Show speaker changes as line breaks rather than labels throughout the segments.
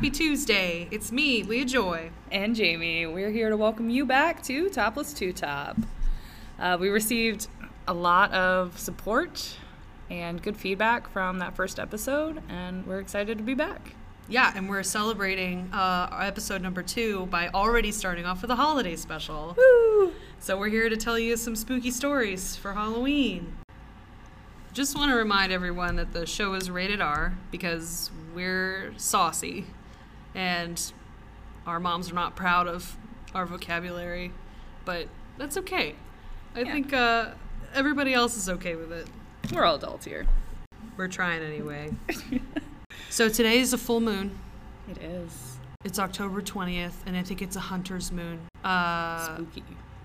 Happy Tuesday. It's me, Leah Joy.
And Jamie. We're here to welcome you back to Topless Two Top. Uh, we received a lot of support and good feedback from that first episode, and we're excited to be back.
Yeah, and we're celebrating uh, our episode number two by already starting off with a holiday special.
Woo!
So we're here to tell you some spooky stories for Halloween. Just want to remind everyone that the show is rated R because we're saucy and our moms are not proud of our vocabulary, but that's okay. I
Yeah.
think uh, everybody else is okay with it.
We're all adults here.
We're trying anyway. so today is a full moon.
It is
It's October 20th, and I think it's a hunter's moon. Uh,
spooky.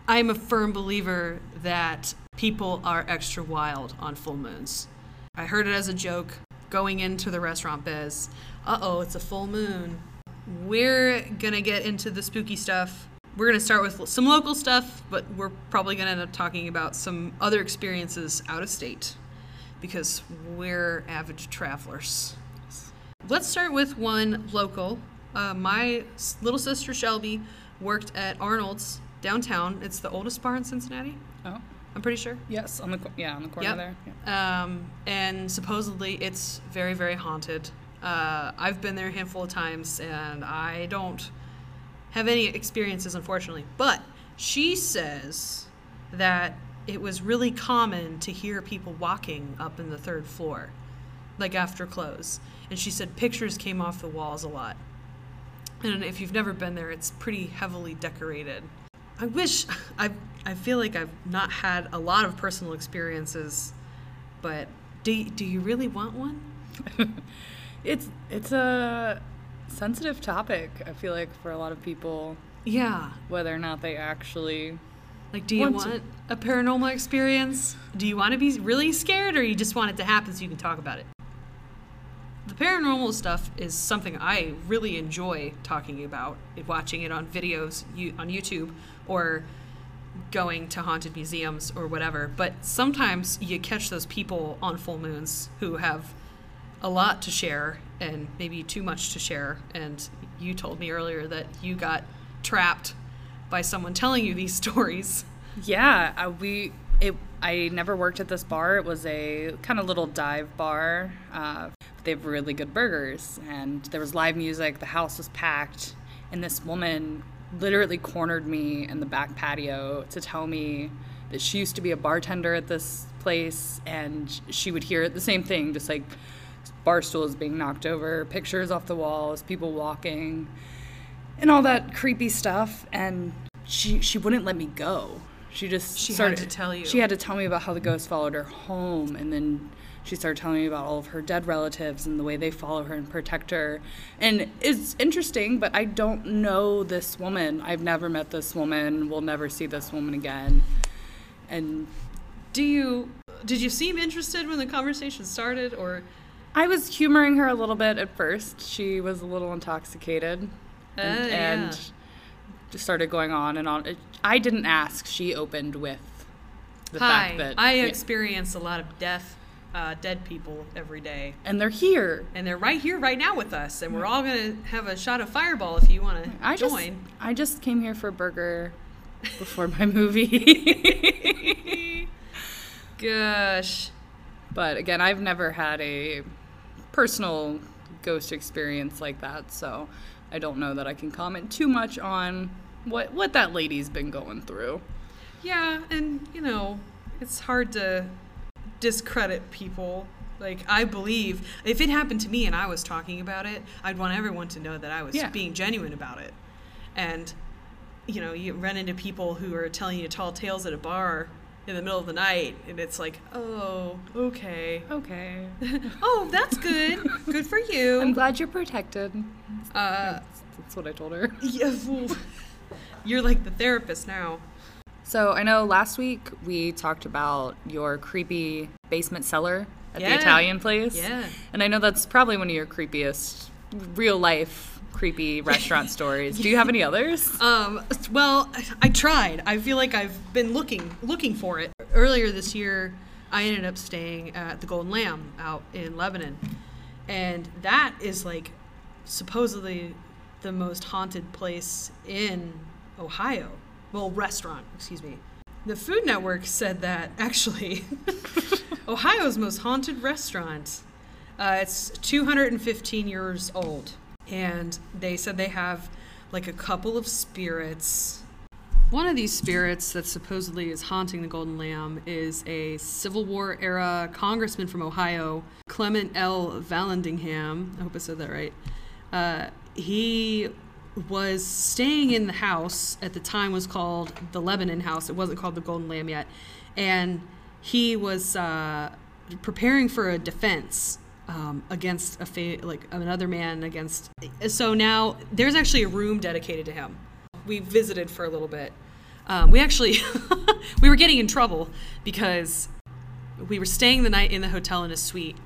I am a firm believer that people are extra wild on full moons. I heard it as a joke going into the restaurant biz. Uh oh, it's a full moon. We're gonna get into the spooky stuff. We're gonna start with some local stuff, but we're probably gonna end up talking about some other experiences out of state because we're avid travelers. Let's start with one local. Uh, my little sister Shelby worked at Arnold's downtown. It's the oldest bar in Cincinnati.
Oh,
I'm pretty sure.
yes, on the yeah on the corner
Yep.
there. Yeah.
Um, and supposedly it's very, very haunted. Uh, I've been there a handful of times, and I don't have any experiences, unfortunately. But she says that it was really common to hear people walking up in the third floor, like after close. And she said pictures came off the walls a lot. And if you've never been there, it's pretty heavily decorated. I wish I I feel like I've not had a lot of personal experiences, but do do you really want one?
It's it's a sensitive topic. I feel like for a lot of people,
Yeah.
whether or not they actually
Like, do you
Want
want, a paranormal experience? Do you want to be really scared, or you just want it to happen so you can talk about it? The paranormal stuff is something I really enjoy talking about, watching it on videos on YouTube, or going to haunted museums or whatever. But sometimes you catch those people on full moons who have a lot to share and maybe too much to share. And you told me earlier that you got trapped by someone telling you these stories.
Yeah, I, we it. I never worked at this bar. It was a kind of little dive bar. Uh, they have really good burgers, and there was live music. The house was packed, and this woman literally cornered me in the back patio to tell me that she used to be a bartender at this place, and she would hear the same thing, just like bar stools being knocked over, pictures off the walls, people walking and all that creepy stuff and she she wouldn't let me go. She just
She had to tell you.
she had to tell me about how the ghost followed her home and then she started telling me about all of her dead relatives and the way they follow her and protect her. And it's interesting but i don't know this woman. I've never met this woman. We'll never see this woman again. And
Do you did you seem interested when the conversation started or
i was humoring her a little bit at first she was a little intoxicated and,
Oh, yeah.
and just started going on and on. It- I didn't ask. She opened with the
Hi,
fact that
I
yeah,
experience a lot of death uh, dead people every day.
and they're here.
And they're right here right now with us and we're all going to have a shot of fireball if you want to
I just
join.
I just came here for a burger before my movie.
Gosh.
but again, I've never had a personal ghost experience like that, so I don't know that I can comment too much on what what that lady's been going through.
Yeah, and you know, it's hard to discredit people. Like I believe if it happened to me and I was talking about it, I'd want everyone to know that I was
Yeah.
being genuine about it. And you know, you run into people who are telling you tall tales at a bar in the middle of the night and it's like, "Oh, okay.
Okay.
oh, that's good. good for you.
I'm glad you're protected.
Uh,
That's, that's what I told her.
yeah, you're like the therapist now.
So I know last week we talked about your creepy basement cellar at
Yeah.
the Italian place.
Yeah.
And I know that's probably one of your creepiest real life creepy restaurant stories. Do you have any others?
Um, well, I tried. I feel like I've been looking looking for it. Earlier this year, I ended up staying at the Golden Lamb out in Lebanon, and that is like supposedly the most haunted place in Ohio. Well, restaurant, excuse me. The Food Network said that actually Ohio's most haunted restaurant. Uh, it's 215 years old, and they said they have like a couple of spirits. One of these spirits that supposedly is haunting the Golden Lamb is a Civil War era congressman from Ohio, Clement L. Vallandigham. I hope I said that right. Uh, he was staying in the house at the time was called the Lebanon House. It wasn't called the Golden Lamb yet, and he was uh, preparing for a defense um, against a fa- like another man against. So now there's actually a room dedicated to him. We visited for a little bit. Um, we actually we were getting in trouble because we were staying the night in the hotel in a suite,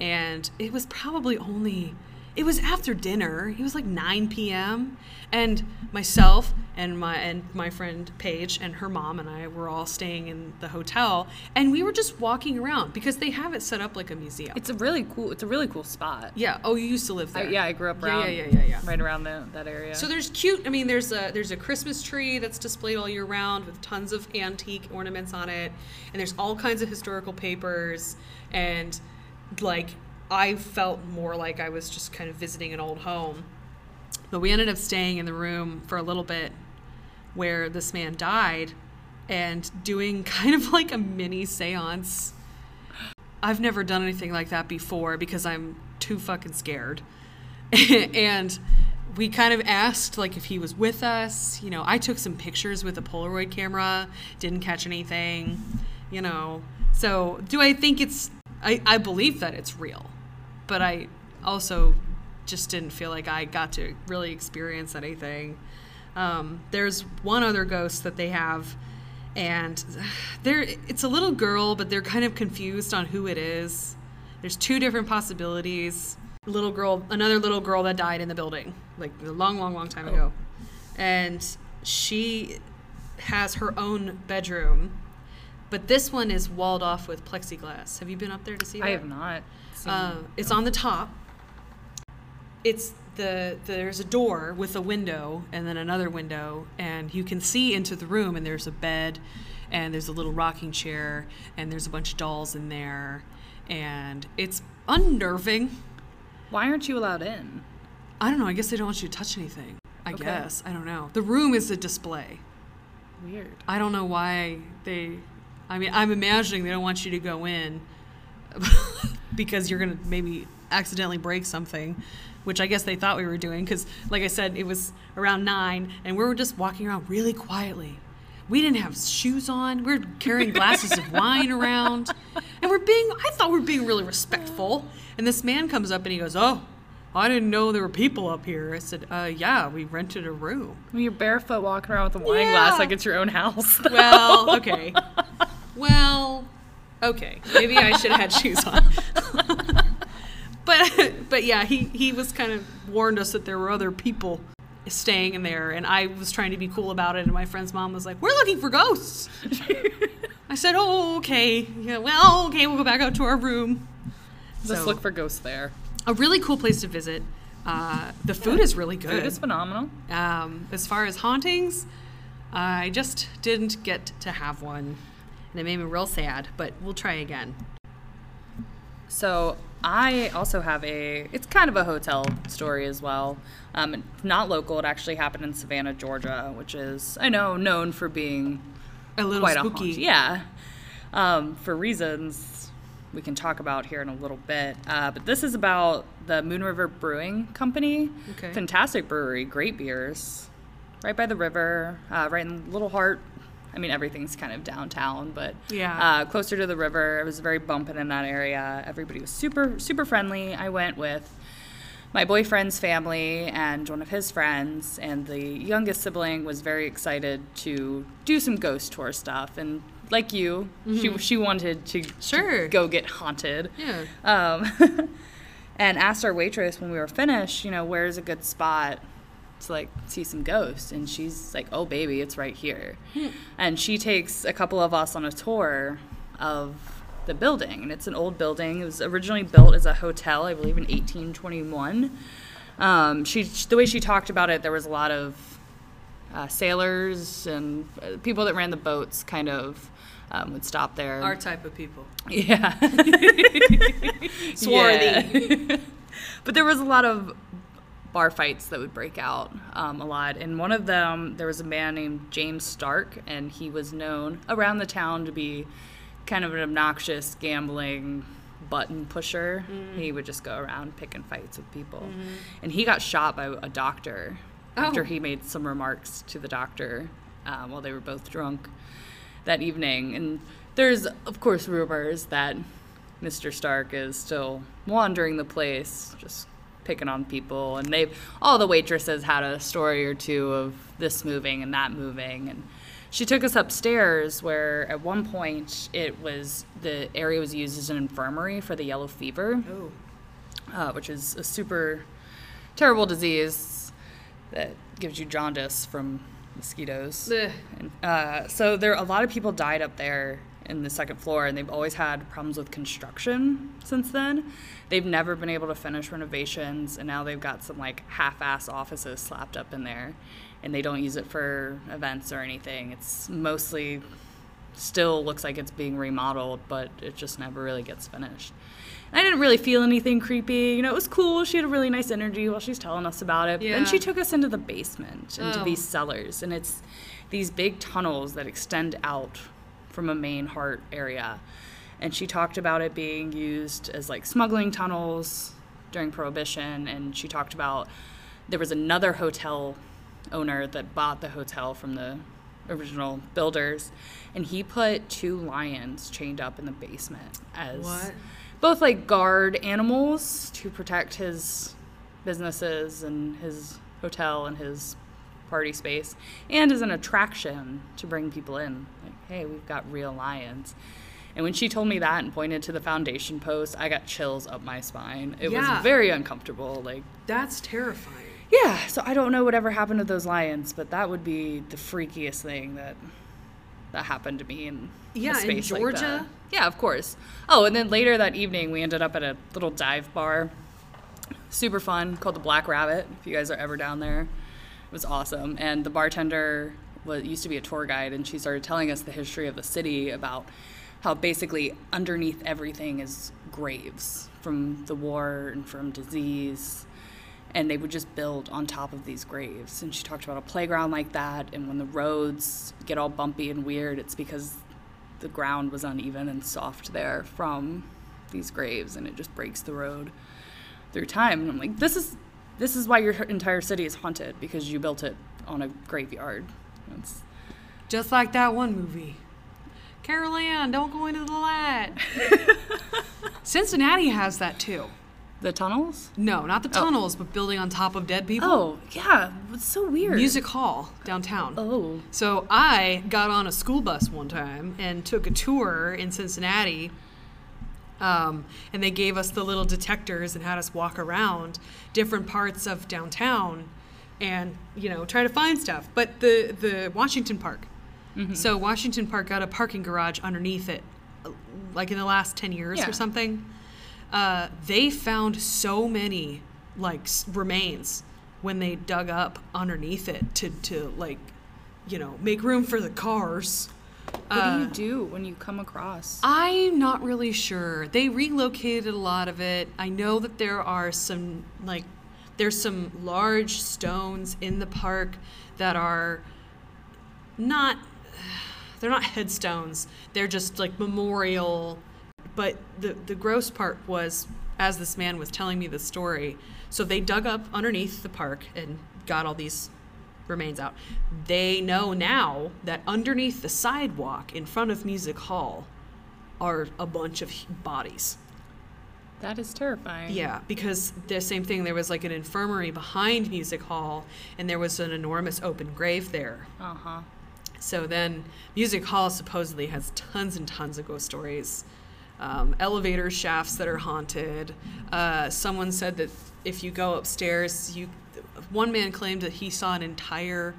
and it was probably only it was after dinner. It was like 9 p.m. and myself and my and my friend Paige and her mom and I were all staying in the hotel and we were just walking around because they have it set up like a museum.
It's a really cool. It's a really cool spot.
yeah. Oh, you used to live
I,
there.
yeah, I grew up
Yeah,
around.
yeah, yeah, yeah, yeah.
Right around the, that area.
So there's cute. I mean, there's a there's a Christmas tree that's displayed all year round with tons of antique ornaments on it, and there's all kinds of historical papers, and like I felt more like I was just kind of visiting an old home. But we ended up staying in the room for a little bit where this man died, and doing kind of like a mini séance. I've never done anything like that before because I'm too fucking scared. and we kind of asked like if he was with us. You know, I took some pictures with a Polaroid camera, didn't catch anything, you know. So, do I think it's I, I believe that it's real, but I also just didn't feel like I got to really experience anything. Um, there's one other ghost that they have, and there it's a little girl, but they're kind of confused on who it is. There's two different possibilities. Little girl, another little girl that died in the building, like a long, long, long time ago, and she has her own bedroom, but this one is walled off with plexiglass. Have you been up there to see that?
I have not. Seen,
Uh, it's on the top. It's the there's a door with a window and then another window, and you can see into the room. And there's a bed, and there's a little rocking chair, and there's a bunch of dolls in there, and it's unnerving.
Why aren't you allowed in?
I don't know. I guess they don't want you to touch anything. I
Okay.
guess I don't know. The room is a display.
Weird.
I don't know why they. I mean, I'm imagining they don't want you to go in because you're gonna maybe accidentally break something, which I guess they thought we were doing. Because, like I said, it was around nine, and we were just walking around really quietly. We didn't have shoes on. We are carrying glasses of wine around, and we're being. I thought we were being really respectful. And this man comes up and he goes, "Oh, I didn't know there were people up here." I said, "Uh, yeah, we rented a room."
When you're barefoot walking around with a wine
Yeah.
glass like it's your own house.
Well, okay. Well, okay. Maybe I should have had shoes on. but but yeah, he he was kind of warned us that there were other people staying in there and I was trying to be cool about it and my friend's mom was like, "We're looking for ghosts." I said, "Oh, okay. Yeah, well, okay, we'll go back out to our room."
Just
So-
look for ghosts there.
A really cool place to visit. Uh, the food is really good.
Food is phenomenal.
Um, as far as hauntings, I just didn't get to have one. And it made me real sad, but we'll try again.
So I also have a. It's kind of a hotel story as well. Um, it's not local. It actually happened in Savannah, Georgia, which is I know known for being
A little
quite a
spooky.
haunt. Yeah, um, for reasons we can talk about here in a little bit. Uh, but this is about the Moon River Brewing Company.
Okay.
Fantastic brewery, great beers, right by the river, uh, right in Little Heart. I mean, everything's kind of downtown, but
Yeah.
uh, closer to the river. It was very bumping in that area. Everybody was super, super friendly. I went with my boyfriend's family and one of his friends, and the youngest sibling was very excited to do some ghost tour stuff. And like you, she she wanted to, to go get haunted.
Yeah.
Um, and asked our waitress when we were finished, you know, where's a good spot to like see some ghosts? And she's like, oh, baby, it's right here. And she takes a couple of us on a tour of the building. And it's an old building. It was originally built as a hotel, I believe, in 1821. Um, she the way she talked about it, there was a lot of uh, sailors and uh, people that ran the boats kind of um, would stop there.
Our type of people.
Yeah.
Swarthy.
Yeah. but there was a lot of bar fights that would break out um, a lot. And one of them, there was a man named James Stark, and he was known around the town to be kind of an obnoxious, gambling button pusher.
Mm.
He would just go around picking fights with people. And he got shot by a doctor after
Oh.
he made some remarks to the doctor uh, while they were both drunk that evening. And there's, of course, rumors that Mr. Stark is still wandering the place, just picking on people. And they've, all the waitresses had a story or two of this moving and that moving. And she took us upstairs where at one point it was, the area was used as an infirmary for the yellow fever
Oh.
uh, which is a super terrible disease that gives you jaundice from mosquitoes. And, uh, so there, a lot of people died up there in the second floor, and they've always had problems with construction since then. They've never been able to finish renovations, and now they've got some like half-ass offices slapped up in there, and they don't use it for events or anything. It's mostly still looks like it's being remodeled, but it just never really gets finished. And I didn't really feel anything creepy. You know, it was cool. She had a really nice energy while she's telling us about it. But
Yeah.
then she took us into the basement, into
Oh.
these cellars, and it's these big tunnels that extend out from a main heart area. And she talked about it being used as like smuggling tunnels during Prohibition. And she talked about there was another hotel owner that bought the hotel from the original builders. And he put two lions chained up in the basement as
What?
both like guard animals to protect his businesses and his hotel and his party space and as an attraction to bring people in like hey we've got real lions and when she told me that and pointed to the foundation post i got chills up my spine it
Yeah.
was very uncomfortable like
That's terrifying.
yeah so i don't know whatever happened to those lions but that would be the freakiest thing that that happened to me in
Yeah, in
like
Georgia?
that. yeah of course oh and then later that evening we ended up at a little dive bar super fun called the black rabbit if you guys are ever down there it was awesome. And the bartender was used to be a tour guide and she started telling us the history of the city about how basically underneath everything is graves from the war and from disease. And they would just build on top of these graves. And she talked about a playground like that. And when the roads get all bumpy and weird it's because the ground was uneven and soft there from these graves and it just breaks the road through time. And i'm like this is this is why your entire city is haunted because you built it on a graveyard it's,
Just like that one movie. Carol Anne, don't go into the light. Cincinnati has that too.
the tunnels
No, not the oh. tunnels, but building on top of dead people.
oh yeah it's so weird
Music Hall downtown.
oh
So I got on a school bus one time and took a tour in Cincinnati. Um, and they gave us the little detectors and had us walk around different parts of downtown and, you know, try to find stuff. But the, the Washington Park. So Washington Park got a parking garage underneath it, uh, like in the last 10 years
Yeah.
or something. Uh, they found so many, like, remains when they dug up underneath it to, to like, you know, make room for the cars.
What
Uh,
do you do when you come across
I'm not really sure. They relocated a lot of it. I know that there are some like there's some large stones in the park that are not they're not headstones. They're just like memorial. But the the gross part was as this man was telling me the story. So they dug up underneath the park and got all these remains out. They know now that underneath the sidewalk in front of Music Hall are a bunch of bodies.
that is terrifying
Yeah, because the same thing, there was like an infirmary behind Music Hall, and there was an enormous open grave there.
uh-huh
So then, Music Hall supposedly has tons and tons of ghost stories. Um, elevator shafts that are haunted. Uh, someone said that if you go upstairs, you. One man claimed that he saw an entire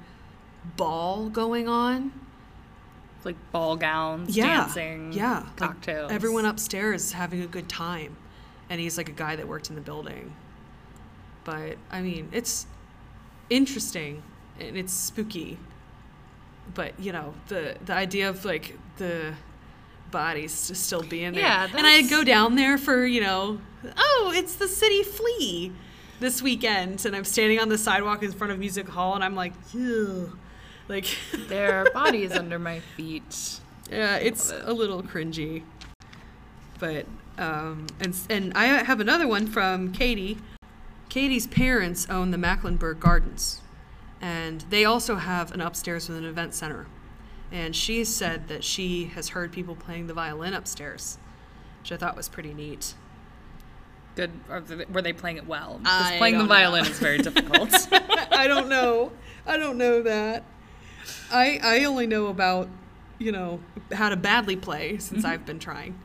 ball going on.
like ball gowns
Yeah,
dancing
yeah, like
cocktails
everyone upstairs having a good time, and he's like a guy that worked in the building. but I mean, it's interesting and it's spooky. But you know, the the idea of like the bodies to still being there.
Yeah,
and I go down there for you know, oh, it's the city flea this weekend, and I'm standing on the sidewalk in front of Music Hall, and I'm like, Ew. like,
There are bodies under my feet.
yeah, it's
it.
a little cringy. But um, and and I have another one from Katie. Katie's parents own the Mecklenburg Gardens, and they also have an upstairs with an event center. And she said that she has heard people playing the violin upstairs, which I thought was pretty neat.
Good. Were they playing it well? Because
I
playing the
don't know.
violin is very difficult.
I don't know. I don't know that. I I only know about, you know, how to badly play since I've been trying.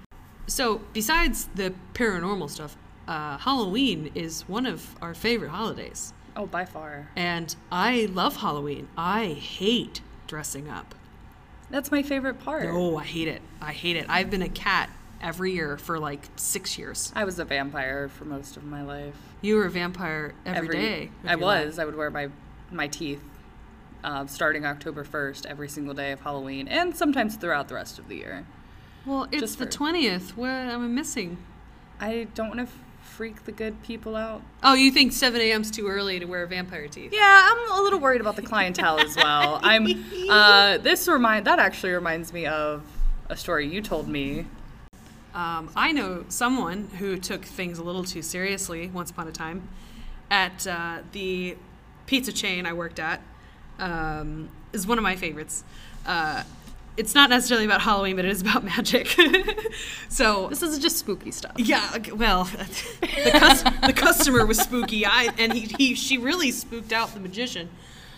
So, besides the paranormal stuff, uh, Halloween is one of our favorite holidays.
oh, by far.
And I love Halloween. I hate dressing up.
That's my favorite part.
Oh, I hate it. I hate it. I've been a cat every year for like six years.
I was a vampire for most of my life.
You were a vampire every day. of
I
your life.
was. I would wear my my teeth uh, starting October first every single day of Halloween, and sometimes throughout the rest of the year.
Well, it's
Just
the 20th. What am I missing?
I don't want to freak the good people out.
Oh, you think 7 a.m.'s too early to wear vampire teeth?
Yeah, I'm a little worried about the clientele as well. I'm. Uh, this remind that actually reminds me of a story you told me.
Um, I know someone who took things a little too seriously once upon a time at uh, the pizza chain I worked at. Um, is one of my favorites. Uh, it's not necessarily about Halloween, but it is about magic. so
This is just spooky stuff.
Yeah, well, the, cus- the customer was spooky. I and he, he she really spooked out the magician.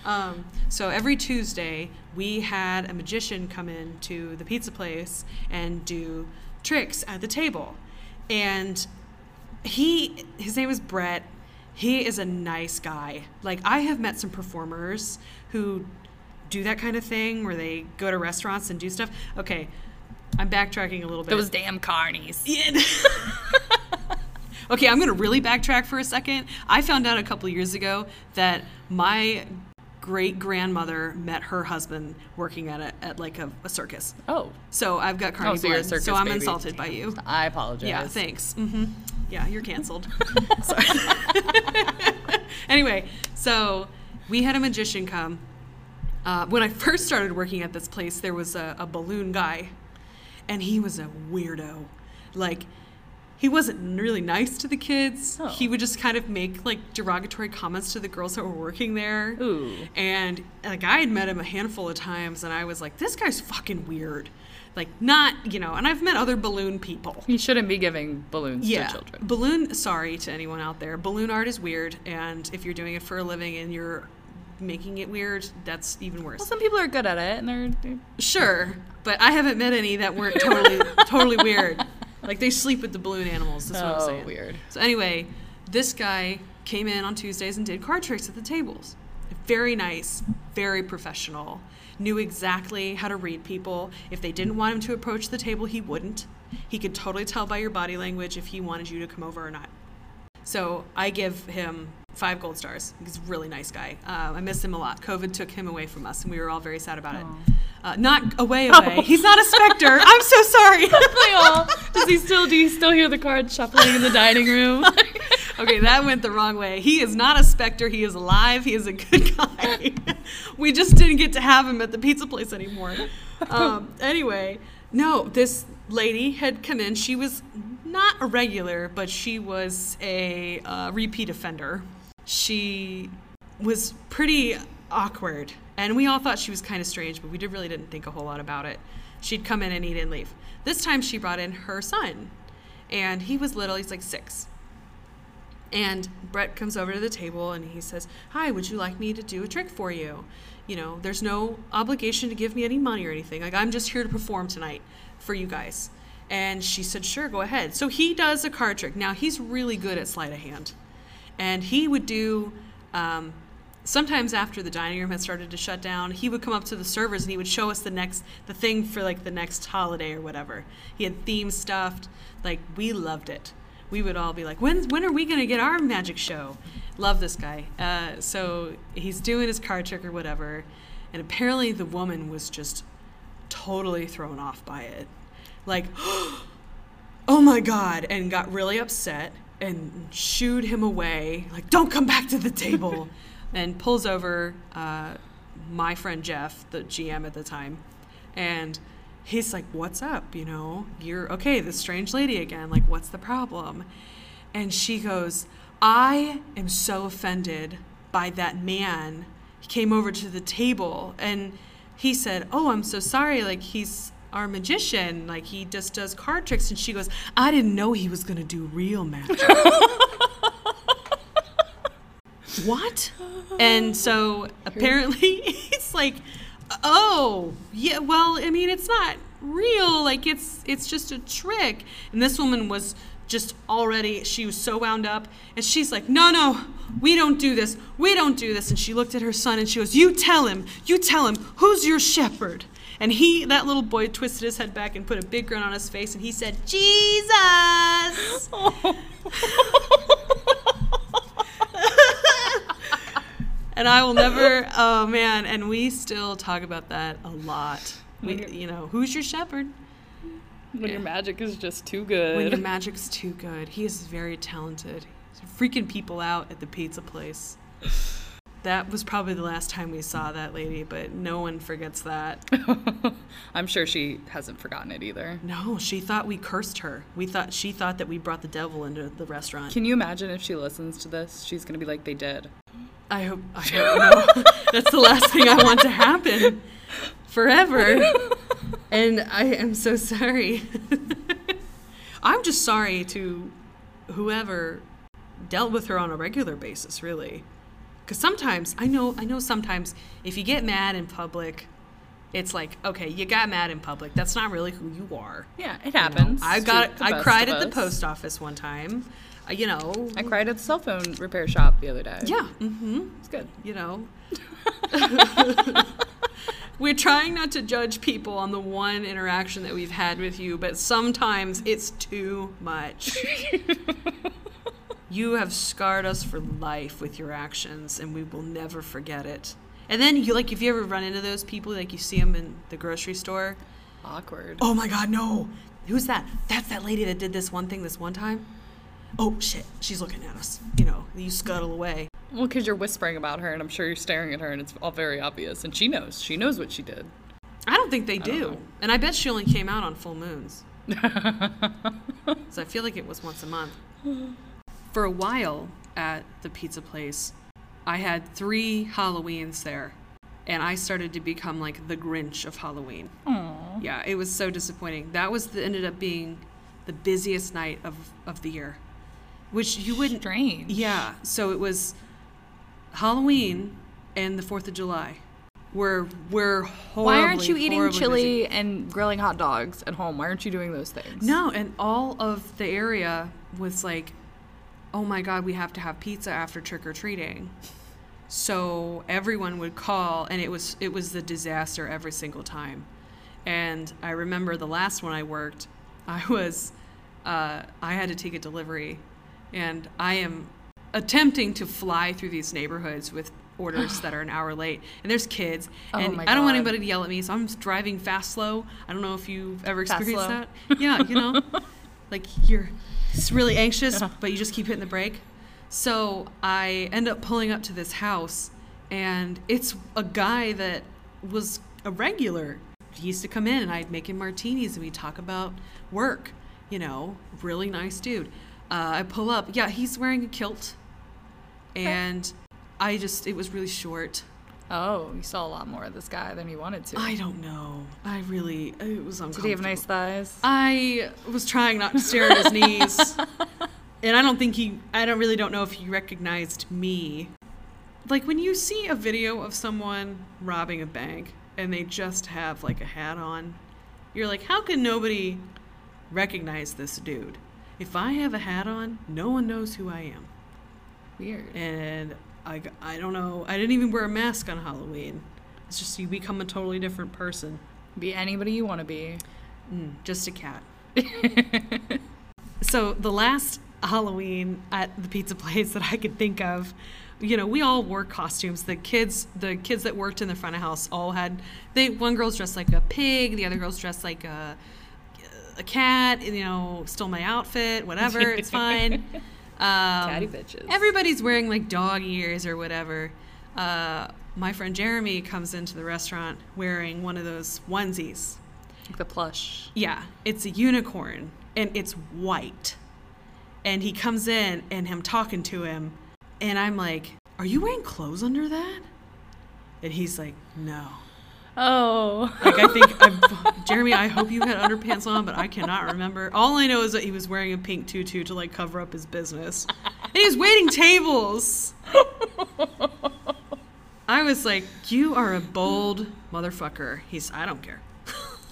Um, so every Tuesday we had a magician come in to the pizza place and do tricks at the table, and he his name is Brett. He is a nice guy. Like I have met some performers who do that kind of thing where they go to restaurants and do stuff. Okay, I'm backtracking a little bit.
Those damn carnies.
Yeah. okay, I'm going to really backtrack for a second. I found out a couple years ago that my great grandmother met her husband working at a, at like a, a circus.
Oh.
So I've got carny
Oh, so
blood.
circus
so I'm
baby.
insulted by you.
I apologize.
Yeah, thanks. hmm Yeah, you're canceled. Sorry. anyway, so we had a magician come. Uh, when I first started working at this place, there was a, a balloon guy, and he was a weirdo. Like, he wasn't really nice to the kids.
Oh.
He would just kind of make like derogatory comments to the girls that were working there.
Ooh.
And like I had met him a handful of times, and I was like, this guy's fucking weird. Like, not, you know, and I've met other balloon people.
You shouldn't be giving balloons
Yeah.
to children.
Balloon, sorry to anyone out there. Balloon art is weird, and if you're doing it for a living and you're making it weird, that's even worse.
Well, some people are good at it, and they're, they're
Sure, but I haven't met any that weren't totally, totally weird. Like they sleep with the balloon animals. That's what I'm
Oh,
saying.
weird.
So anyway, this guy came in on Tuesdays and did card tricks at the tables. Very nice, very professional. Knew exactly how to read people. If they didn't want him to approach the table, he wouldn't. He could totally tell by your body language if he wanted you to come over or not. So I give him five gold stars. He's a really nice guy. Uh, I miss him a lot. COVID took him away from us, and we were all very sad about it. Uh, not away, away. He's not a specter. I'm so sorry.
Does he still? Do you still hear the cards shuffling in the dining room?
okay, that went the wrong way. He is not a specter. He is alive. He is a good guy. we just didn't get to have him at the pizza place anymore. Um, anyway, no, this lady had come in. She was not a regular, but she was a uh, repeat offender. She was pretty awkward, and we all thought she was kind of strange, but we did, really didn't think a whole lot about it. She'd come in and eat and leave. This time she brought in her son, and he was little, he's like six. And Brett comes over to the table and he says, Hi, would you like me to do a trick for you? You know, there's no obligation to give me any money or anything. Like, I'm just here to perform tonight for you guys. And she said, Sure, go ahead. So he does a card trick. Now, he's really good at sleight of hand. And he would do, um, sometimes after the dining room had started to shut down, he would come up to the servers and he would show us the next, the thing for like the next holiday or whatever. He had theme stuffed. Like, we loved it. we would all be like, when when are we gonna get our magic show? Love this guy. Uh, so he's doing his card trick or whatever, and apparently the woman was just totally thrown off by it, like, oh my god, and got really upset and shooed him away, like, don't come back to the table, and pulls over uh, my friend Jeff, the GM at the time, and he's like, What's up? You know, you're okay, this strange lady again. Like, what's the problem? And she goes, I am so offended by that man. He came over to the table and he said, Oh, I'm so sorry. Like, he's our magician. Like, he just does card tricks. And she goes, I didn't know he was going to do real magic. what? And so apparently it's like, oh, yeah, well, I mean, it's not real. Like it's it's just a trick. And this woman was just already she was so wound up and she's like, "No, no. We don't do this. We don't do this." And she looked at her son and she goes, "You tell him. You tell him. Who's your shepherd?" And he, that little boy, twisted his head back and put a big grin on his face, and he said, "Jesus." and I will never. Oh man! And we still talk about that a lot. We, you know, who's your shepherd?
When
Yeah.
your magic is just too good.
When your magic's too good, he is very talented. He's freaking people out at the pizza place. That was probably the last time we saw that lady, but no one forgets that.
I'm sure she hasn't forgotten it either.
No, she thought we cursed her. We thought she thought that we brought the devil into the restaurant.
Can you imagine if she listens to this? She's gonna be like, they did.
I hope. I hope no. That's the last thing I want to happen forever. And I am so sorry. I'm just sorry to whoever dealt with her on a regular basis, really. Because sometimes I know, I know. Sometimes if you get mad in public, it's like, okay, you got mad in public. That's not really who you are.
Yeah, it
you know?
happens.
I got. I cried at the post office one time. Uh, you know.
I cried at the cell phone repair shop the other day.
Yeah. Mm-hmm.
it's good.
you know. We're trying not to judge people on the one interaction that we've had with you, but sometimes it's too much. you have scarred us for life with your actions, and we will never forget it. And then you like if you ever run into those people, like you see them in the grocery store.
Awkward.
Oh my God, no! Who's that? That's that lady that did this one thing this one time. Oh shit, she's looking at us. You know, you scuttle away.
Well, because you're whispering about her, and I'm sure you're staring at her, and it's all very obvious. And she knows. She knows what she did.
I don't think they
don't
do. And I bet she only came out on full moons. so I feel like it was once a month. For a while at the pizza place, I had three Halloweens there. And I started to become like the Grinch of Halloween.
Aww.
Yeah, it was so disappointing. That was the, ended up being the busiest night of, of the year. Which you wouldn't
Strange.
yeah, so it was Halloween and the 4th of July. We're we're horribly,
Why aren't you eating chili
busy.
and grilling hot dogs at home? Why aren't you doing those things?
No, and all of the area was like, "Oh my god, we have to have pizza after trick or treating." So everyone would call and it was it was the disaster every single time. And I remember the last one I worked, I was uh, I had to take a delivery and I am attempting to fly through these neighborhoods with orders that are an hour late and there's kids
Oh
and I don't want anybody to yell at me so I'm just driving fast slow. I don't know if you've ever
Fast
experienced
slow.
that. Yeah, you know. like you're just really anxious but you just keep hitting the brake. So I end up pulling up to this house and it's a guy that was a regular. He used to come in and I'd make him martinis and we'd talk about work. You know, really nice dude. Uh, I pull up. Yeah, he's wearing a kilt. And I just, it was really short.
Oh, you saw a lot more of this guy than you wanted to.
I don't know. I really, it was uncomfortable.
Did he have nice thighs?
I was trying not to stare at his knees. And I don't think he, I don't really don't know if he recognized me. Like when you see a video of someone robbing a bank and they just have like a hat on, you're like, how can nobody recognize this dude? If I have a hat on, no one knows who I am.
Weird.
And I, I don't know. I didn't even wear a mask on Halloween. It's just you become a totally different person.
Be anybody you want to be.
Mm, just a cat. so the last Halloween at the pizza place that I could think of, you know, we all wore costumes. The kids, the kids that worked in the front of house, all had. They one girl's dressed like a pig, the other girl's dressed like a a cat. You know, stole my outfit. Whatever, it's fine. Um,
Catty bitches.
Everybody's wearing like dog ears or whatever. Uh, my friend Jeremy comes into the restaurant wearing one of those onesies.
Like the plush.
Yeah, it's a unicorn and it's white. And he comes in and I'm talking to him and I'm like, "Are you wearing clothes under that?" And he's like, "No."
Oh.
Like I think I'm, Jeremy, I hope you had underpants on, but I cannot remember. All I know is that he was wearing a pink tutu to like cover up his business. And he was waiting tables. I was like, "You are a bold motherfucker." He's, "I don't care."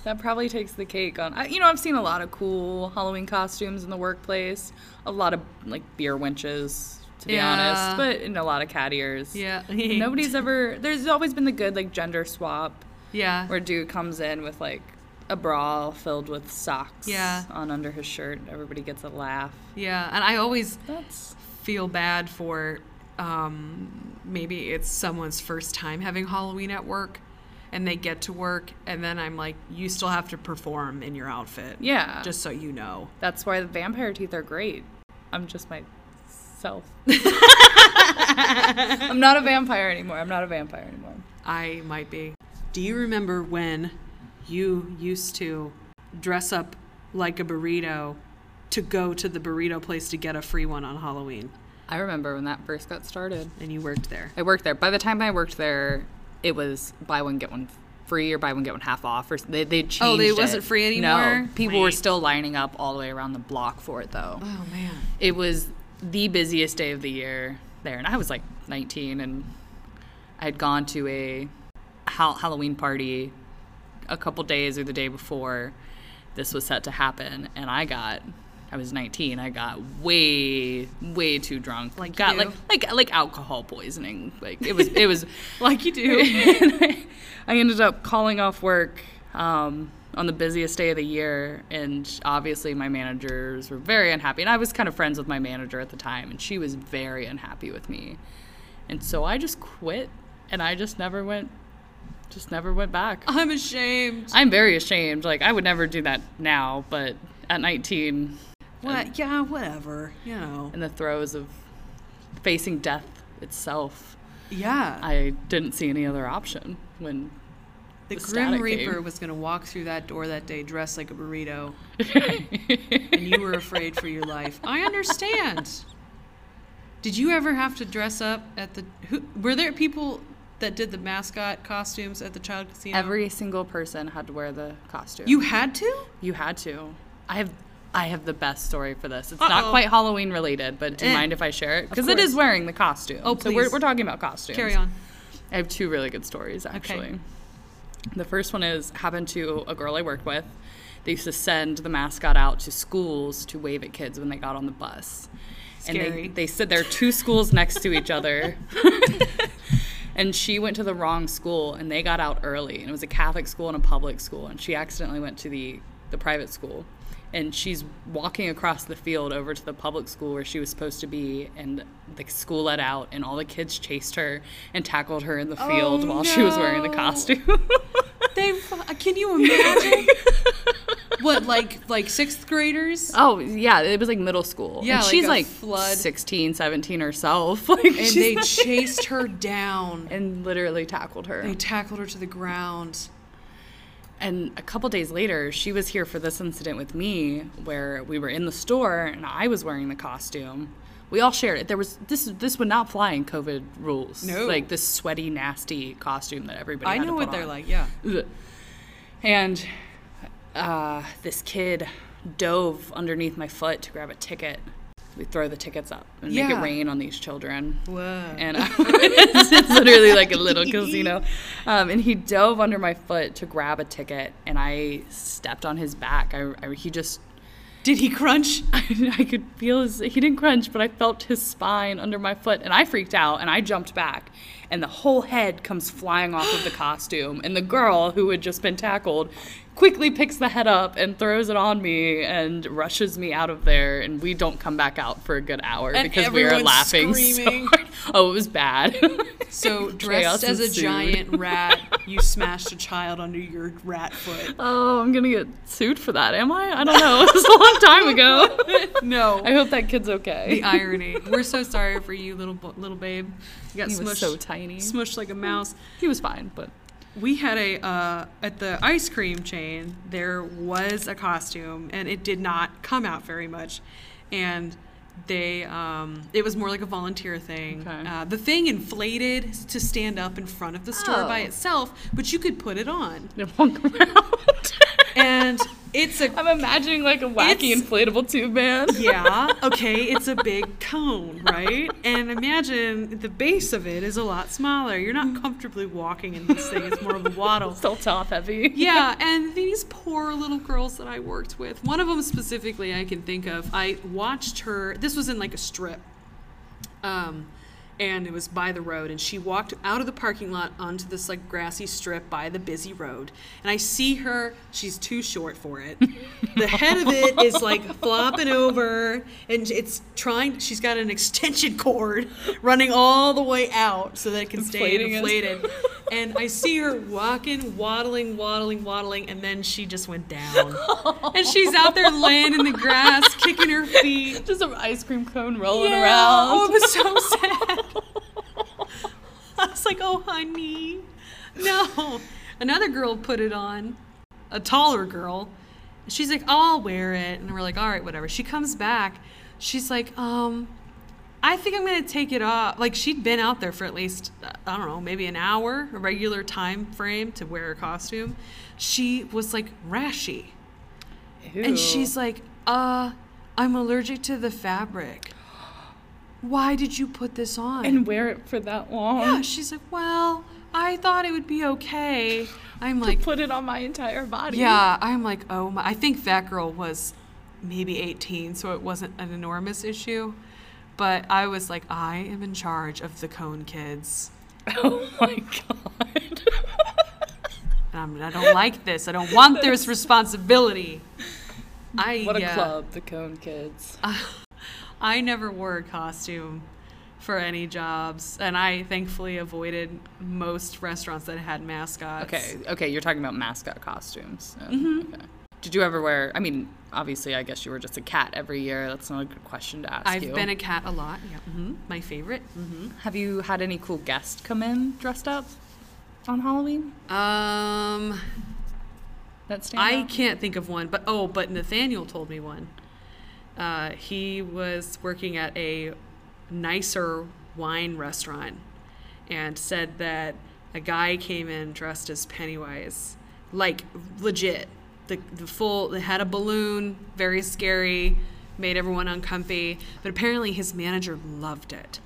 That probably takes the cake on. I, you know, I've seen a lot of cool Halloween costumes in the workplace. A lot of like beer winches, to be
Yeah.
honest, but in a lot of cat ears.
Yeah.
Nobody's ever. There's always been the good like gender swap
Yeah.
where dude comes in with like a bra filled with socks
Yeah.
on under his shirt. Everybody gets a laugh.
Yeah, and I always
That's
feel bad for um, maybe it's someone's first time having Halloween at work and they get to work and then I'm like, you still have to perform in your outfit.
yeah.
Just so you know.
that's why the vampire teeth are great. I'm just myself. I'm not a vampire anymore. I'm not a vampire anymore.
I might be. Do you remember when you used to dress up like a burrito to go to the burrito place to get a free one on Halloween?
I remember when that first got started.
And you worked there.
I worked there. By the time I worked there, it was buy one get one free or buy one get one half off. Or they they changed.
Oh, they
it.
wasn't free anymore?
No, people were still lining up all the way around the block for it though.
Oh man.
It was the busiest day of the year there, and I was like 19, and I had gone to a Hal- Halloween party a couple days or the day before this was set to happen, and I got. I was 19. I got way, way too drunk.
Like
got like like like alcohol poisoning. Like it was it was
Like you do.
I ended up calling off work um, on the busiest day of the year, and obviously my managers were very unhappy. And I was kind of friends with my manager at the time, and she was very unhappy with me. And so I just quit, and I just never went, just never went back.
I'm ashamed.
I'm very ashamed. Like I would never do that now, but at 19,
What? Yeah, whatever. You know.
in the throes of facing death itself,
Yeah.
I didn't see any other option when
the
the
Grim Reaper
came.
was going to walk through that door that day dressed like a burrito, and you were afraid for your life. I understand. Did you ever have to dress up at the? Who, were there people that did the mascot costumes at the child casino?
Every single person had to wear the costume.
You had to?
you had to. I have I have the best story for this. It's
Uh-oh.
not quite Halloween related, but do you
Eh.
mind if I share it? Because it is wearing the costume.
Oh,
So we're,
please.
we're talking about costumes.
Carry on.
I have two really good stories actually. Okay. The first one is happened to a girl I worked with. They used to send the mascot out to schools to wave at kids when they got on the bus. And
Scary.
they, they said there are two schools next to each other. and she went to the wrong school and they got out early. And it was a Catholic school and a public school. And she accidentally went to the, the private school. And she's walking across the field over to the public school where she was supposed to be. And the school let out, and all the kids chased her and tackled her in the field
Oh,
while she was wearing the costume.
They. Can you imagine? what, like like sixth graders?
Oh yeah, it was like middle school.
Yeah,
and
like
she's like
flood.
16, 17 herself. Like,
And they
not-
chased her down.
and literally tackled her.
They tackled her to the ground.
And a couple days later, she was here for this incident with me, where we were in the store and I was wearing the costume. We all shared it. There was this. This would not fly in COVID rules.
No.
like this sweaty, nasty costume that everybody.
I
had to
know what they're like. Yeah.
And uh, this kid dove underneath my foot to grab a ticket. We throw the tickets up and make it rain on these children.
Whoa.
And uh, it's, it's literally like a little casino. Um, and he dove under my foot to grab a ticket, and I stepped on his back. I, I he just
Did he crunch?
I, I could feel his he didn't crunch but i felt his spine under my foot and i freaked out and i jumped back and the whole head comes flying off of the costume and the girl who had just been tackled quickly picks the head up and throws it on me and rushes me out of there. And we don't come back out for a good hour
And
because we were laughing so hard. Oh, it was bad.
So dressed as a giant rat, you smashed a child under your rat foot.
oh, I'm gonna get sued for that, am I? I don't know. It was a long time ago.
No.
I hope that kid's okay.
the irony. We're so sorry for you, little little babe. You got
he
smushed,
was so tiny.
smushed like a mouse.
He was fine, but
We had a uh, at the ice cream chain. There was a costume, and it did not come out very much, and they um, it was more like a volunteer thing.
Okay.
Uh, the thing inflated to stand up in front of the store by
Oh.
itself, but you could put it on,
around.
and it's a
I'm imagining like a wacky inflatable tube man.
yeah, okay, it's a big cone, right? And imagine the base of it is a lot smaller. You're not comfortably walking in this thing, it's more of a waddle.
Still top heavy.
Yeah, and these poor little girls that I worked with, one of them specifically I can think of, I watched her, this was in like a strip. Um, and it was by the road and she walked out of the parking lot onto this like grassy strip by the busy road and i see her she's too short for it the head of it is like flopping over and it's trying she's got an extension cord running all the way out so that it can stay
Inflating it.
inflated and i see her walking waddling waddling waddling and then she just went down and she's out there laying in the grass kicking her feet
Just an ice cream cone rolling
yeah.
around.
Oh, it was so sad. I was like, oh, honey. No. Another girl put it on, a taller girl. She's like, I'll wear it. And we're like, all right, whatever. She comes back. She's like, um, I think I'm going to take it off. Like, she'd been out there for at least, I don't know, maybe an hour, a regular time frame to wear a costume. She was like rashy. And she's like, uh, I'm allergic to the fabric. Why did you put this on?
and wear it for that long.
yeah, she's like, well, I thought it would be okay. I'm like,
Put it on my entire body.
yeah, I'm like, oh my. I think that girl was maybe 18, so it wasn't an enormous issue. But I was like, I am in charge of the cone kids.
Oh my god.
And I'm, I don't like this. I don't want this responsibility. I
what a
yeah.
club, the Cone Kids.
I never wore a costume for any jobs, and I thankfully avoided most restaurants that had mascots.
Okay, okay, you're talking about mascot costumes. Uh,
Mm-hmm.
Okay. Did you ever wear? I mean, obviously, I guess you were just a cat every year. That's not a good question to ask
I've
you.
been a cat a lot. Yeah, hmm my favorite. hmm
Have you had any cool guests come in dressed up on Halloween?
Um,
That stand
I
out?
can't think of one, but oh, but Nathaniel told me one. Uh, he was working at a nicer wine restaurant and said that a guy came in dressed as Pennywise, like legit. The the full they had a balloon, very scary, made everyone uncomfy. But apparently his manager loved it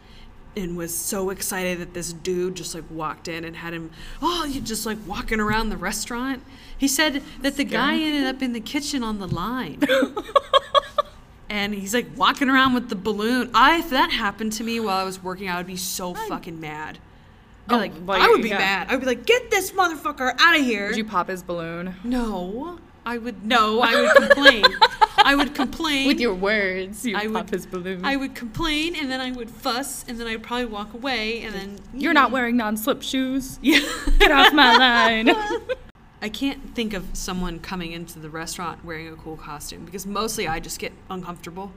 and was so excited that this dude just like walked in and had him oh you just like walking around the restaurant he said that the guy ended up in the kitchen on the line and he's like walking around with the balloon i if that happened to me while i was working i would be so fucking mad I'd
Oh,
like
well,
i would be
yeah.
mad i would be like get this motherfucker out of here
Would you pop his balloon
no i would no i would complain i would complain
with your words? You
I
pop
would-
his balloon.
I would complain and then I would fuss and then I'd probably walk away and then
You're not mm. wearing non-slip shoes.
Yeah.
Get off my line.
I can't think of someone coming into the restaurant wearing a cool costume because mostly I just get uncomfortable.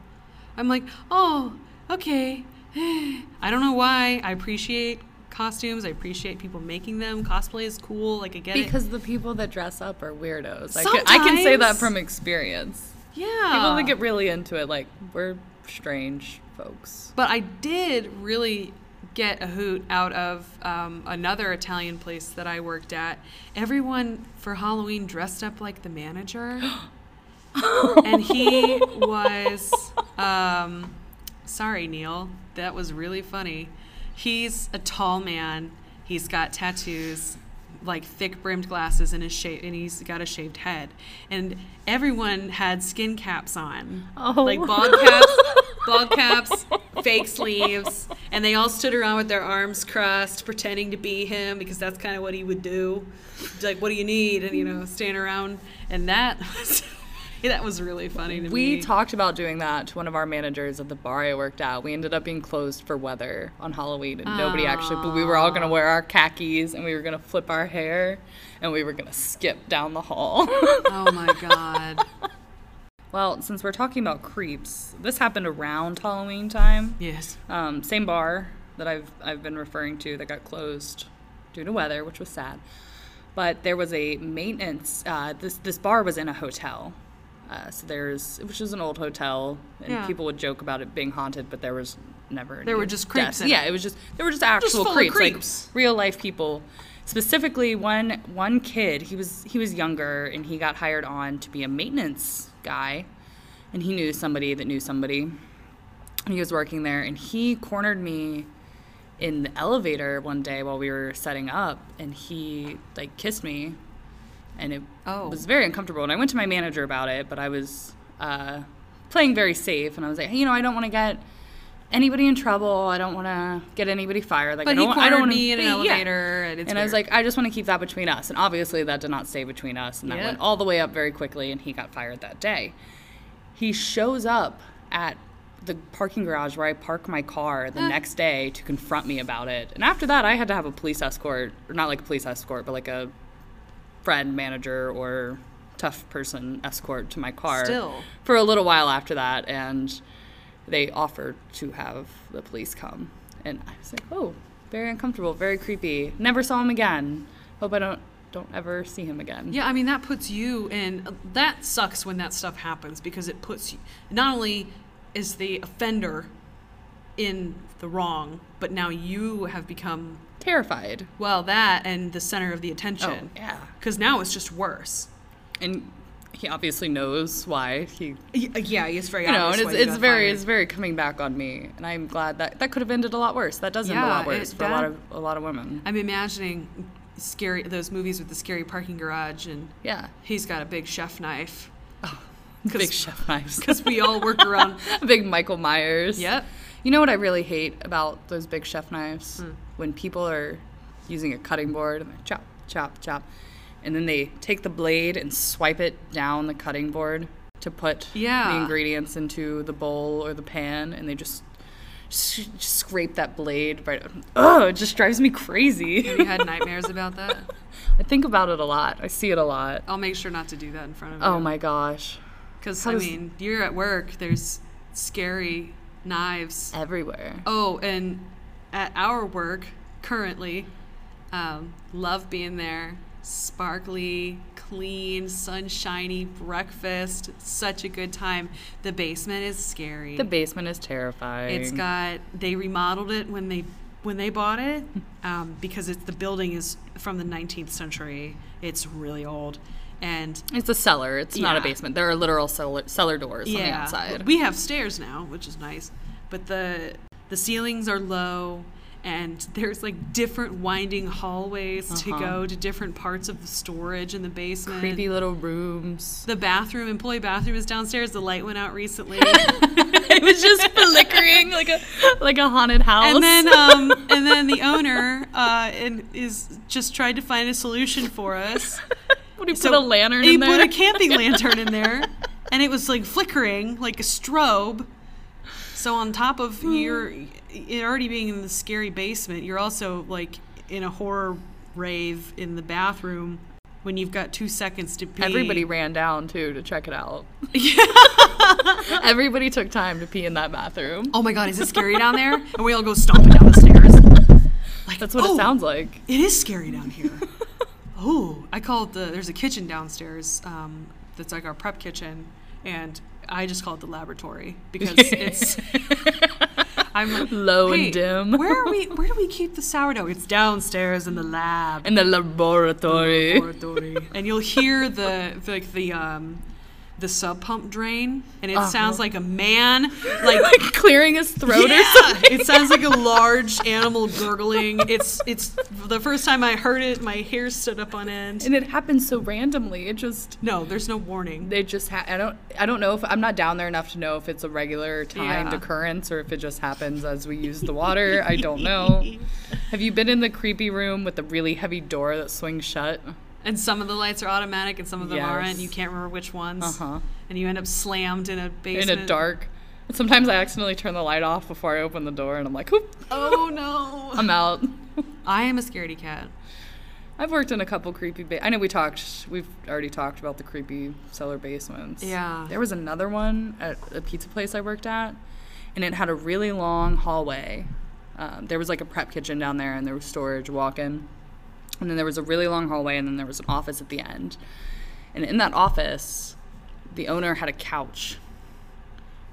I'm like, oh, okay. I don't know why. I appreciate costumes. I appreciate people making them. Cosplay is cool. Like I get it.
because the people that dress up are weirdos. I can, I can say that from experience.
Yeah.
People that get really into it, like we're strange folks.
But I did really get a hoot out of um, another Italian place that I worked at. Everyone for Halloween dressed up like the manager. and he was, um, sorry, Neil, that was really funny. He's a tall man, he's got tattoos. Like thick brimmed glasses and his sha- and he's got a shaved head, and everyone had skin caps on,
Oh.
like bald caps, bald caps, fake sleeves, and they all stood around with their arms crossed, pretending to be him because that's kind of what he would do. He's like, "What do you need?" And you know, stand around, and that was that was really funny to
We
me.
talked about doing that to one of our managers at the bar I worked at. We ended up being closed for weather on Halloween, and nobody actually. But we were all gonna wear our khakis, and we were gonna flip our hair, and we were gonna skip down the hall.
oh my god.
well, since we're talking about creeps, this happened around Halloween time.
Yes.
Um, same bar that I've I've been referring to that got closed due to weather, which was sad. But there was a maintenance. Uh, this this bar was in a hotel, uh, so there's which is an old hotel, and
Yeah.
people would joke about it being haunted, but there was never.
There
any
were just creeps in
yeah,
it.
it was just there were just actual
of
creeps,
creeps.
like real life people. Specifically, one one kid. He was he was younger, and he got hired on to be a maintenance guy, and he knew somebody that knew somebody. He was working there, and he cornered me in the elevator one day while we were setting up, and he like kissed me, and it
Oh.
was very uncomfortable. And I went to my manager about it, but I was uh, playing very safe, and I was like, hey, you know, I don't want to get anybody in trouble. I don't want to get anybody fired. Like,
But
I don't,
cornered
I don't
me in an
be- yeah.
elevator, and it's
and I was like, I just want to keep that between us. And obviously, that did not stay between us, and that went all the way up very quickly, and he got fired that day. He shows up at the parking garage where I park my car the ah. next day to confront me about it. And after that, I had to have a police escort, or not like a police escort, but like a friend, manager, or tough person escort to my car
Still.
for a little while after that. And they offered to have the police come. And I was like, oh, very uncomfortable, very creepy. Never saw him again. Hope I don't don't ever see him again.
Yeah, I mean that puts you in. That sucks when that stuff happens because it puts you. Not only is the offender in the wrong, but now you have become
Terrified.
well that and the center of the attention.
Oh, yeah.
Because now it's just worse.
And he obviously knows why he
Yeah, he's very
you know, and it's, it's very
fired.
it's very coming back on me, and I'm glad that that could have ended a lot worse. That does end a lot worse
it-
for a lot of a lot of women.
I'm imagining scary those movies with the scary parking garage and
Yeah,
he's got a big chef knife Oh,
big chef knives,
because we all work around.
A big Michael Myers.
Yep.
You know what I really hate about those big chef knives?
Hmm.
When people are using a cutting board and they chop, chop, chop, and then they take the blade and swipe it down the cutting board to put
Yeah.
the ingredients into the bowl or the pan, and they just, s- just scrape that blade right. Oh, it just drives me crazy.
Have you had nightmares about that?
I think about it a lot. I see it a lot.
I'll make sure not to do that in front of you.
Oh my gosh.
Because I mean, you're at work. There's scary knives.
Everywhere.
Oh, and at our work currently, um, love being there. Sparkly, clean, sunshiny breakfast. Such a good time. The basement is scary.
The basement is terrifying.
It's got. They remodeled it when they when they bought it um, because it's the building is from the 19th century. It's really old, and
It's a cellar. It's not a basement. There are literal cellar, cellar doors on the outside.
We have stairs now, which is nice, but the the ceilings are low, and there's like different winding hallways to
Uh-huh.
go to different parts of the storage in the basement.
Creepy little rooms.
The bathroom, employee bathroom, is downstairs. The light went out recently,
it was just flickering like a like a haunted house.
and then um, and then the owner uh, and is just tried to find a solution for us.
Would he
So
put a lantern in there?
He put a camping lantern in there, and it was like flickering like a strobe. So on top of
Hmm.
your it already being in the scary basement, you're also like in a horror rave in the bathroom when you've got two seconds to pee.
Everybody ran down too to check it out. Everybody took time to pee in that bathroom.
Oh my god, is it scary down there? And we all go stomping down the stairs. Like
That's what
"Oh,
it sounds like.
It is scary down here. oh, I call it the. There's a kitchen downstairs. Um, that's like our prep kitchen, and I just call it the laboratory because it's. I'm like,
Low and dim."
Where are we? Where do we keep the sourdough? It's downstairs in the lab.
In the laboratory.
laboratory. and you'll hear the like the um, the sump pump drain, and it
Uh-huh.
sounds like a man, like
like clearing his throat or something.
it sounds like a large animal gurgling. It's it's the first time I heard it, my hair stood up on end.
and it happens so randomly. It just
No, there's no warning.
they just ha- I don't I don't know if I'm not down there enough to know if it's a regular timed
Yeah.
occurrence or if it just happens as we use the water. I don't know. Have you been in the creepy room with the really heavy door that swings shut?
And some of the lights are automatic, and some of them aren't.
Yes.
You can't remember which ones.
Uh-huh.
And you end up slammed in a basement.
In a dark. Sometimes I accidentally turn the light off before I open the door and I'm like, Oop,
Oh no!
I'm out.
I am a scaredy cat.
I've worked in a couple creepy ba- I know we talked we've already talked about the creepy cellar basements.
Yeah.
There was another one at a pizza place I worked at and it had a really long hallway. Um, there was like a prep kitchen down there and there was storage walk-in. And then there was a really long hallway and then there was an office at the end. And in that office, the owner had a couch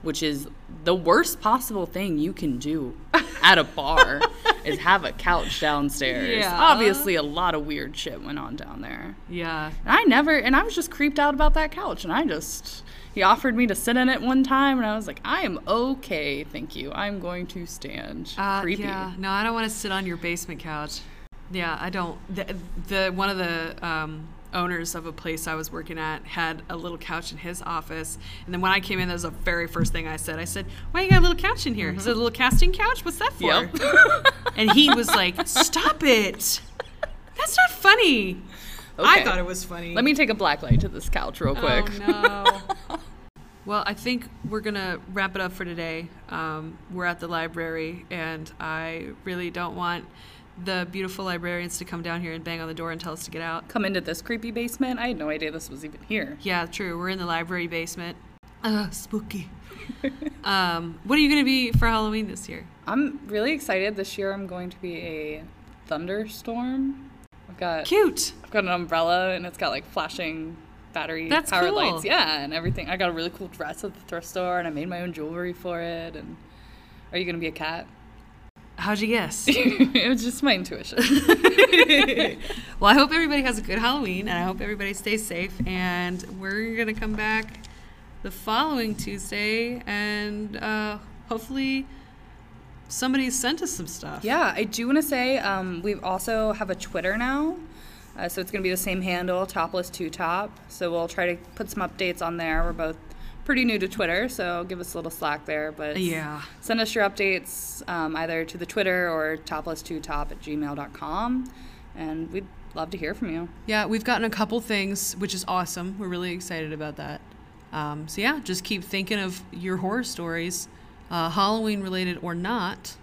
which is the worst possible thing you can do at a bar is have a couch downstairs.
Yeah.
Obviously a lot of weird shit went on down there.
Yeah.
And I never and I was just creeped out about that couch and I just he offered me to sit in it one time and I was like, I am okay, thank you. I'm going to stand.
Uh,
Creepy.
Yeah. No, I don't want to sit on your basement couch. Yeah, I don't. The, the one of the um, owners of a place I was working at had a little couch in his office, and then when I came in, that was the very first thing I said. I said, "Why you got a little couch in here? Is it a little casting couch? What's that for?"
Yep.
and he was like, "Stop it! That's not funny." I thought it was funny.
Let me take a black light to this couch real quick.
Oh, no. well, I think we're going to wrap it up for today. Um, we're at the library, and I really don't want the beautiful librarians to come down here and bang on the door and tell us to get out.
Come into this creepy basement. I had no idea this was even here.
Yeah, true. We're in the library basement. Uh, spooky. um, what are you going to be for Halloween this year?
I'm really excited. This year I'm going to be a thunderstorm. I've got
Cute.
I've got an umbrella and it's got like flashing battery
That's
powered
cool.
lights. Yeah, and everything. I got a really cool dress at the thrift store and I made my own jewelry for it. And are you gonna be a cat?
How'd you guess?
it was just my intuition.
well, I hope everybody has a good Halloween, and I hope everybody stays safe. And we're gonna come back the following Tuesday, and uh, hopefully somebody sent us some stuff.
yeah, I do want to say um, we also have a Twitter now. Uh, so it's going to be the same handle, topless two top. So we'll try to put some updates on there. We're both pretty new to Twitter, so give us a little slack there. But
Yeah.
send us your updates um, either to the Twitter or topless2top at gmail.com. And we'd love to hear from you.
Yeah, we've gotten a couple things, which is awesome. We're really excited about that. Um, so yeah, just keep thinking of your horror stories, uh, Halloween related or not,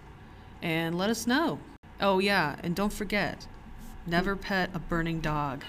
and let us know. Oh yeah, and don't forget, never pet a burning dog.